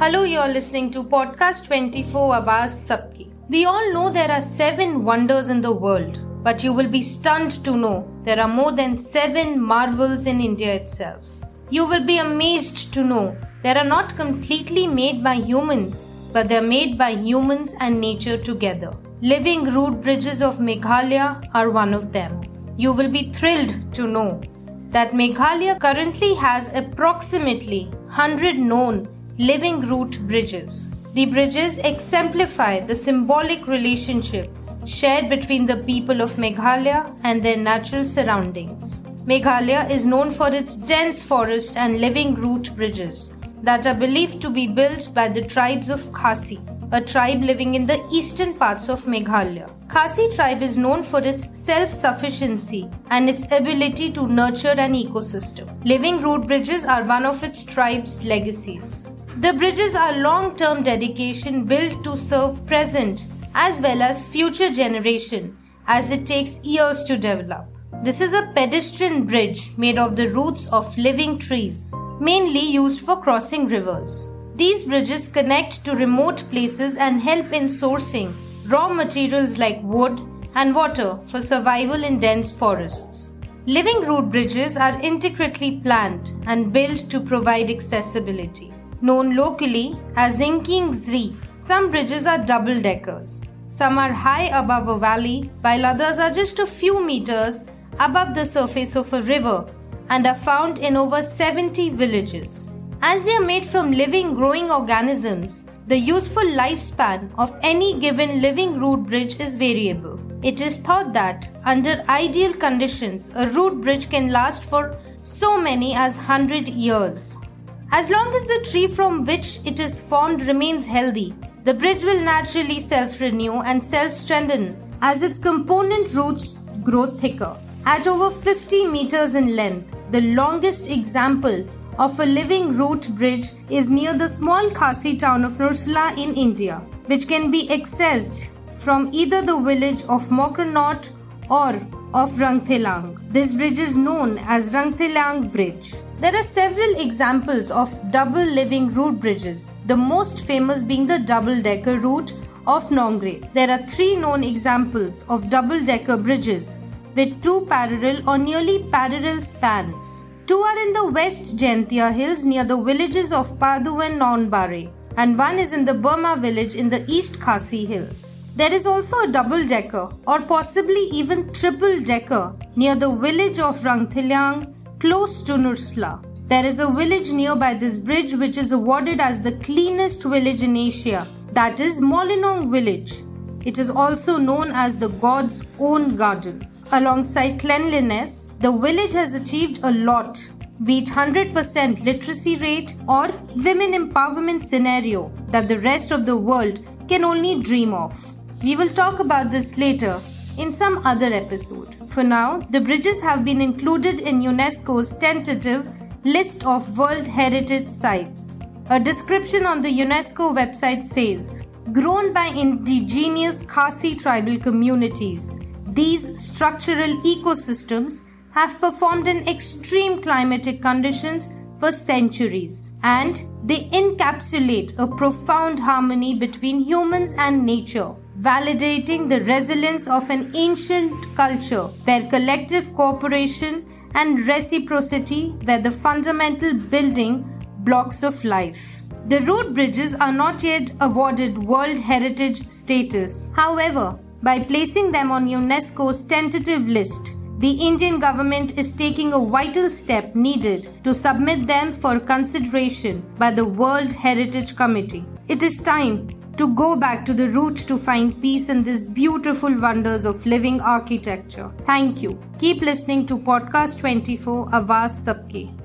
Hello, you're listening to Podcast 24 Awaaz Sabki. We all know there are seven wonders in the world, but you will be stunned to know there are more than seven marvels in India itself. You will be amazed to know they are not completely made by humans, but they're made by humans and nature together. Living root bridges of Meghalaya are one of them. You will be thrilled to know that Meghalaya currently has approximately 100 known living root bridges. The bridges exemplify the symbolic relationship shared between the people of Meghalaya and their natural surroundings. Meghalaya is known for its dense forest and living root bridges that are believed to be built by the tribes of Khasi, a tribe living in the eastern parts of Meghalaya. Khasi tribe is known for its self-sufficiency and its ability to nurture an ecosystem. Living root bridges are one of its tribe's legacies. The bridges are long-term dedication built to serve present as well as future generation as it takes years to develop. This is a pedestrian bridge made of the roots of living trees, mainly used for crossing rivers. These bridges connect to remote places and help in sourcing raw materials like wood and water for survival in dense forests. Living root bridges are intricately planned and built to provide accessibility. Known locally as Jingkieng Jri, some bridges are double deckers. Some are high above a valley, while others are just a few meters above the surface of a river and are found in over 70 villages. As they are made from living growing organisms, the useful lifespan of any given living root bridge is variable. It is thought that, under ideal conditions, a root bridge can last for so many as 100 years. As long as the tree from which it is formed remains healthy, the bridge will naturally self renew and self strengthen as its component roots grow thicker. At over 50 meters in length, the longest example of a living root bridge is near the small Khasi town of Nursla in India, which can be accessed from either the village of Mawkyrnot or of Rangthylliang. This bridge is known as Rangthylliang Bridge. There are several examples of double living root bridges, the most famous being the double decker root of Nongre. There are three known examples of double decker bridges with two parallel or nearly parallel spans. Two are in the West Jaintia Hills near the villages of Padu and Nongbareh, and one is in the Burma village in the East Khasi Hills. There is also a double decker or possibly even triple decker near the village of Rangthylliang close to Nursla. There is a village nearby this bridge which is awarded as the cleanest village in Asia, that is Mawlynnong village. It is also known as the God's own garden. Alongside cleanliness, the village has achieved a lot, be it 100% literacy rate or women empowerment scenario that the rest of the world can only dream of. We will talk about this later in some other episode. For now, the bridges have been included in UNESCO's tentative list of World Heritage Sites. A description on the UNESCO website says, grown by indigenous Khasi tribal communities, these structural ecosystems have performed in extreme climatic conditions for centuries and they encapsulate a profound harmony between humans and nature, validating the resilience of an ancient culture where collective cooperation and reciprocity were the fundamental building blocks of life. The road bridges are not yet awarded World Heritage status. However, by placing them on UNESCO's tentative list, the Indian government is taking a vital step needed to submit them for consideration by the World Heritage Committee. It is time to go back to the root to find peace in these beautiful wonders of living architecture. Thank you. Keep listening to Podcast 24 Awaaz Sabki.